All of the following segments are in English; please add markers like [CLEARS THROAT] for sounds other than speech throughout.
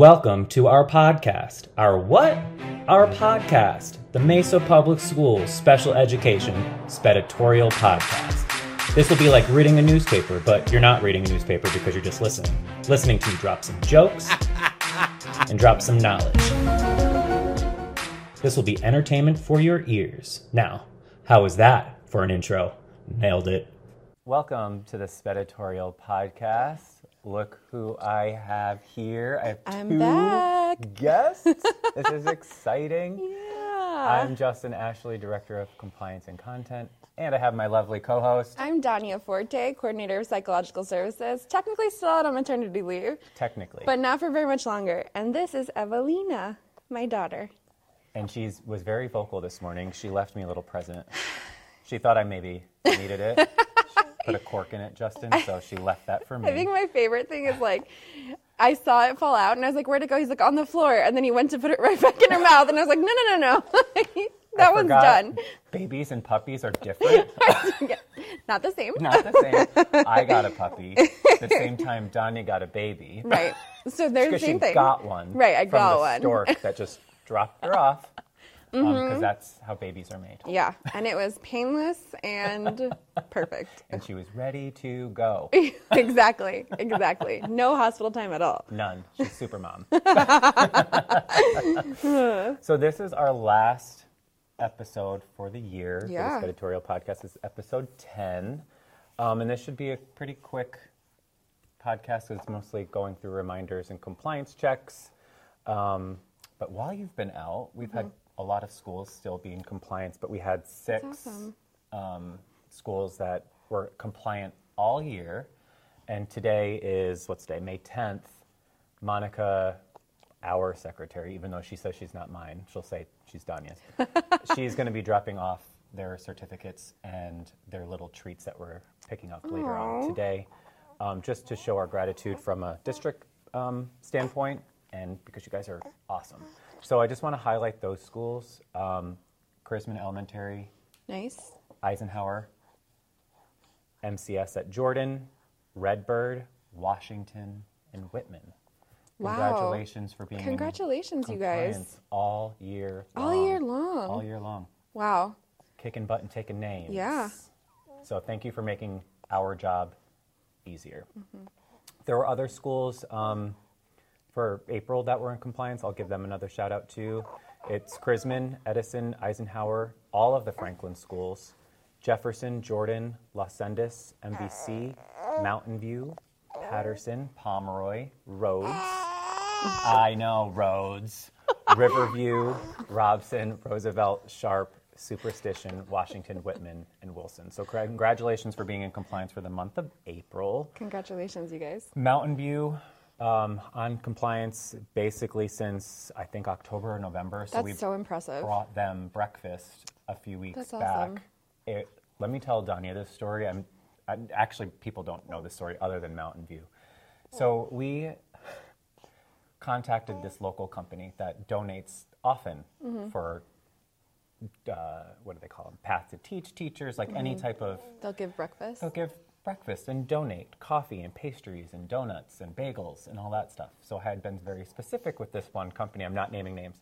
Welcome to our podcast. Our what? Our podcast, the Mesa Public Schools Special Education Speditorial Podcast. This will be like reading a newspaper, but you're not reading a newspaper because you're just listening. Listening to drop some jokes [LAUGHS] and drop some knowledge. This will be entertainment for your ears. Now, how was that for an intro? Nailed it. Welcome to the Speditorial Podcast. Look who I have here. I have I'm two back. guests. [LAUGHS] this is exciting. Yeah. I'm Justin Ashley, Director of Compliance and Content, and I have my lovely co-host, I'm Dania Forte, Coordinator of Psychological Services, technically still out on maternity leave, technically, but not for very much longer. And this is Evelina, my daughter. and she was very vocal this morning. She left me a little present. [SIGHS] She thought I maybe needed it. [LAUGHS] Put a cork in it, Justin, so she left that for [LAUGHS] me. I think my favorite thing is like, I saw it fall out and I was like, where'd it go? He's like, on the floor. And then he went to put it right [LAUGHS] back in her mouth. And I was like, no, no, no, no. [LAUGHS] that I one's done. Babies and puppies are different. Not the same. Not the same. I got a puppy. At the same time, Danya got a baby. Right. So they're the Because she thing. got one. Right, I from got the one. stork that just dropped her off. Because Mm-hmm. that's how babies are made. Yeah. And it was painless and [LAUGHS] perfect. And she was ready to go. [LAUGHS] exactly. Exactly. No hospital time at all. None. She's super mom. [LAUGHS] so this is our last episode for the year Yeah. for this editorial podcast. Is episode 10. Um, and this should be a pretty quick podcast it's mostly going through reminders and compliance checks. Um, but while you've been out, we've had a lot of schools still be in compliance, but we had six awesome. um, schools that were compliant all year. And today is, what's today, May 10th. Monica, our secretary, even though she says she's not mine, she'll say she's Danya's. [LAUGHS] she's going to be dropping off their certificates and their little treats that we're picking up later on today, um, just to show our gratitude from a district um, standpoint and because you guys are awesome. So I just want to highlight those schools um, Chrisman Elementary, Nice. Eisenhower, MCS at Jordan, Redbird, Washington, and Whitman. Wow. Congratulations for being in Congratulations, you guys. all year long. All year long. All year long. Wow. Kicking butt and taking names. Yeah. So thank you for making our job easier. Mm-hmm. There were other schools um, for April that were in compliance. I'll give them another shout out too. It's Chrisman, Edison, Eisenhower, all of the Franklin schools, Jefferson, Jordan, Las Sendas, MBC, Mountain View, Patterson, Pomeroy, Rhodes. I know, Rhodes, Riverview, Robson, Roosevelt, Sharp, Superstition, Washington, Whitman, and Wilson. So congratulations for being in compliance for the month of April. Congratulations, you guys. Mountain View um, on compliance basically since I think October or November. So That's we so impressive. brought them breakfast a few weeks That's back. awesome. It, let me tell Danya this story. I'm, I, actually people don't know this story other than Mountain View. So we contacted this local company that donates often Mm-hmm. for uh, what do they call them? Path to Teach teachers, like any Mm-hmm. type of They'll give breakfast. They'll give breakfast and donate coffee and pastries and donuts and bagels and all that stuff. So I had been very specific with this one company. I'm not naming names.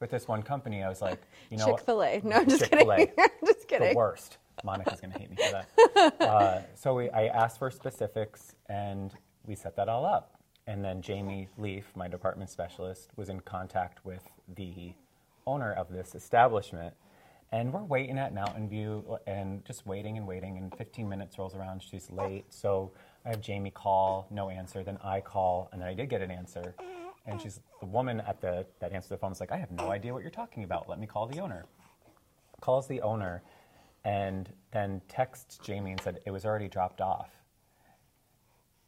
With this one company, I was like, [LAUGHS] you know, what? Chick fil A. No, I'm just Chick-fil-A. kidding. [LAUGHS] I'm just kidding. the worst. Monica's going to hate me for that. [LAUGHS] Uh, so we, I asked for specifics and we set that all up. And then Jamie Leaf, my department specialist, was in contact with the owner of this establishment. And we're waiting at Mountain View and just waiting and waiting. And 15 minutes rolls around. She's late. So I have Jamie call, no answer. Then I call, and then I did get an answer. And she's the woman at the that answered the phone was like, I have no idea what you're talking about. Let me call the owner calls the owner and then texts Jamie and said it was already dropped off.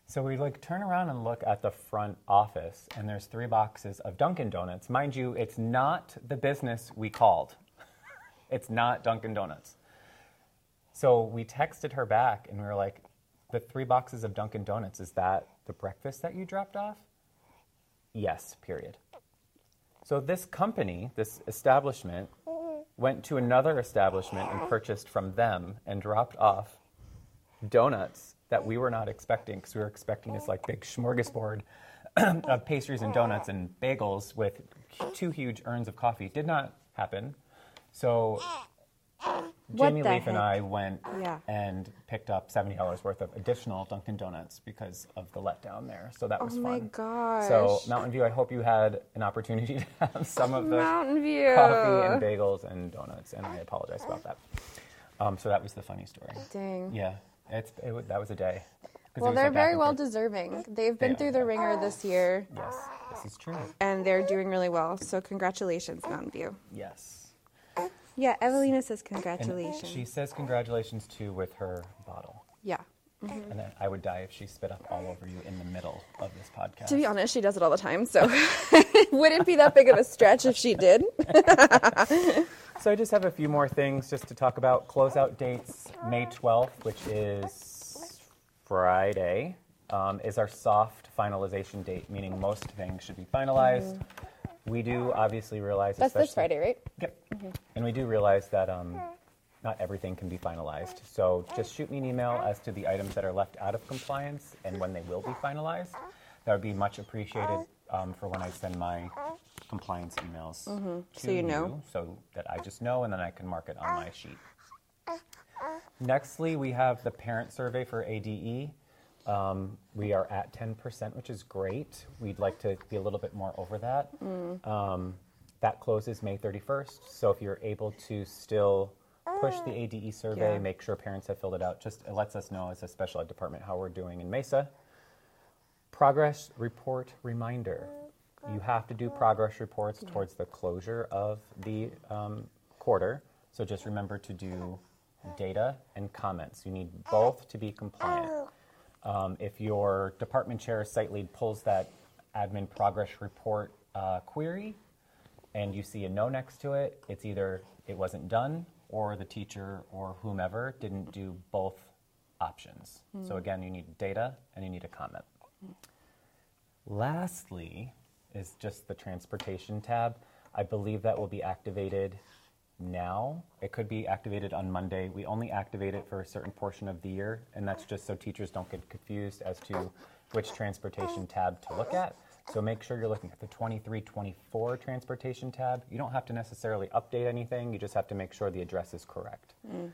So we like turn around and look at the front office and there's three boxes of Dunkin' Donuts. Mind you, it's not the business we called. It's not Dunkin' Donuts. So we texted her back and we were like, the three boxes of Dunkin' Donuts, is that the breakfast that you dropped off? Yes, period. So this company, this establishment, went to another establishment and purchased from them and dropped off donuts that we were not expecting because we were expecting this like big smorgasbord [CLEARS THROAT] of pastries and donuts and bagels with two huge urns of coffee did not happen. So What Jamie Leaf and? I went Yeah. and picked up seventy dollars worth of additional Dunkin' Donuts because of the letdown there. So that was Oh fun. my gosh. So Mountain View, I hope you had an opportunity [LAUGHS] to have some of the Mountain View. coffee and bagels and donuts, and I apologize about that. Um, so that was the funny story. Dang. Yeah, it's it, that was a day. Well, they're like very well forth. deserving. They've been They through the ringer this year, Yes, this is true. and they're doing really well. So congratulations, Mountain View. Yes. Yeah, Evelina says And congratulations. she says congratulations too with her bottle. yeah. And then I would die if she spit up all over you in the middle of this podcast. To be honest, she does it all the time, so [LAUGHS] it wouldn't be that big of a stretch if she did. [LAUGHS] So I just have a few more things just to talk about. Closeout dates, May 12th, which is Friday, um, is our soft finalization date, meaning most things should be finalized. We do obviously realize. That's this Friday, right? Yep. And we do realize that um, not everything can be finalized. So just shoot me an email as to the items that are left out of compliance and when they will be finalized. That would be much appreciated um, for when I send my compliance emails to Mm-hmm. So you know. so that I just know and then I can mark it on my sheet. Nextly, we have the parent survey for ADE. Um, we are at 10%, which is great. We'd like to be a little bit more over that. Um, that closes May 31st. So if you're able to still push the ADE survey, Yeah. make sure parents have filled it out, just it lets us know as a special ed department how we're doing in Mesa. Progress report reminder. You have to do progress reports towards the closure of the um, quarter. So just remember to do data and comments. You need both to be compliant. Um, if your department chair or site lead pulls that admin progress report uh, query and you see a no next to it, it's either it wasn't done or the teacher or whomever didn't do both options. So again, you need data and you need a comment. Lastly, is just the transportation tab. I believe that will be activated now. It could be activated on Monday. We only activate it for a certain portion of the year, and that's just so teachers don't get confused as to which transportation tab to look at. So make sure you're looking at the 23 24 transportation tab. You don't have to necessarily update anything, you just have to make sure the address is correct. Mm.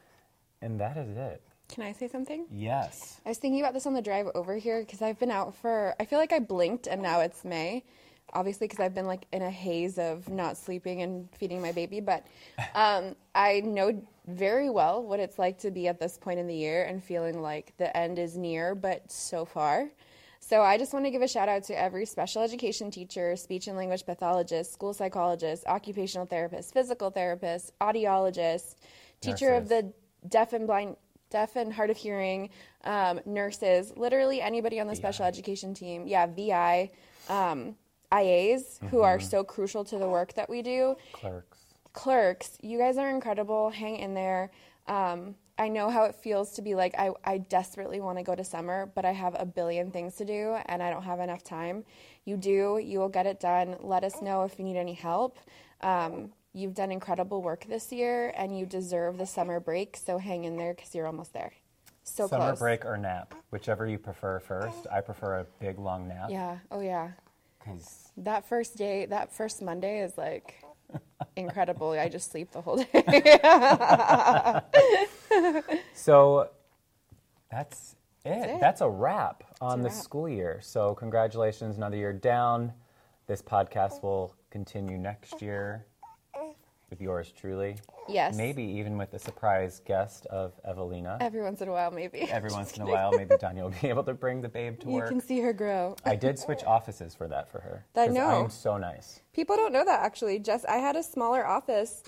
And that is it. Can I say something? Yes. I was thinking about this on the drive over here because I've been out for, I feel like I blinked and now it's May. Obviously, because I've been like in a haze of not sleeping and feeding my baby. But um, [LAUGHS] I know very well what it's like to be at this point in the year and feeling like the end is near, but so far. So I just want to give a shout out to every special education teacher, speech and language pathologist, school psychologist, occupational therapist, physical therapist, audiologist, teacher of the deaf and blind deaf and hard of hearing um, nurses literally anybody on the special education team yeah vi um, ias who are so crucial to the work that we do. Clerks. clerks. You guys are incredible. Hang in there. Um, i know how it feels to be like i, I desperately want to go to summer but i have a billion things to do and i don't have enough time. You do. You will get it done. Let us know if you need any help. Um, you've done incredible work this year and you deserve the summer break so hang in there because you're almost there. So Summer close. break or nap, whichever you prefer first. I prefer a big long nap. yeah. Oh yeah Because that first day that first monday is like [LAUGHS] incredible i just sleep the whole day [LAUGHS] So that's it. it. That's a wrap on the school year. So congratulations, another year down. This podcast will continue next year with yours truly. yes Maybe even with a surprise guest of Evelina. every once in a while maybe Every once in a [LAUGHS] while, maybe Danya will be able to bring the babe to you work. You can see her grow I did switch [LAUGHS] offices for that for her. I know. I'm so nice. People don't know that actually. Just I had a smaller office,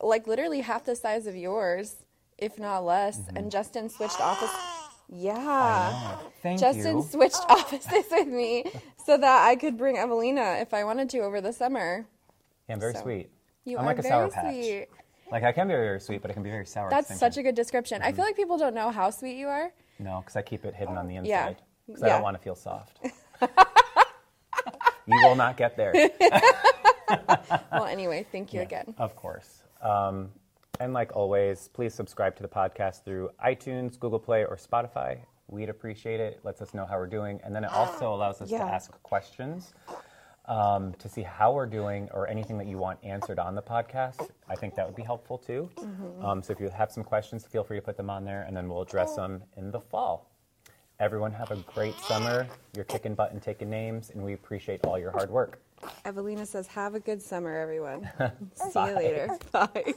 like literally half the size of yours, if not less. And Justin switched office. [GASPS] Yeah. Mm-hmm. Thank Justin you. switched [LAUGHS] offices with me so that I could bring Evelina if I wanted to over the summer. Yeah, I'm very So, sweet. You I'm are like a very sour patch. sweet. Like I can be very sweet, but I can be very sour. That's such a good description. I feel like people don't know how sweet you are. No, because I keep it hidden on the inside. Yeah. Because I Yeah. don't want to feel soft. you will not get there, [LAUGHS] Well, anyway, thank you again. Of course. Um, and like always, please subscribe to the podcast through iTunes, Google Play, or Spotify, We'd appreciate it. It lets us know how we're doing. And then it [GASPS] also allows us Yeah. to ask questions um, to see how we're doing or anything that you want answered on the podcast. I think that would be helpful too. Um, so if you have some questions, feel free to put them on there and then we'll address them in the fall. Everyone have a great summer. You're kicking butt and taking names, and we appreciate all your hard work. Evelina says, "Have a good summer, everyone. [LAUGHS] See you later. Bye."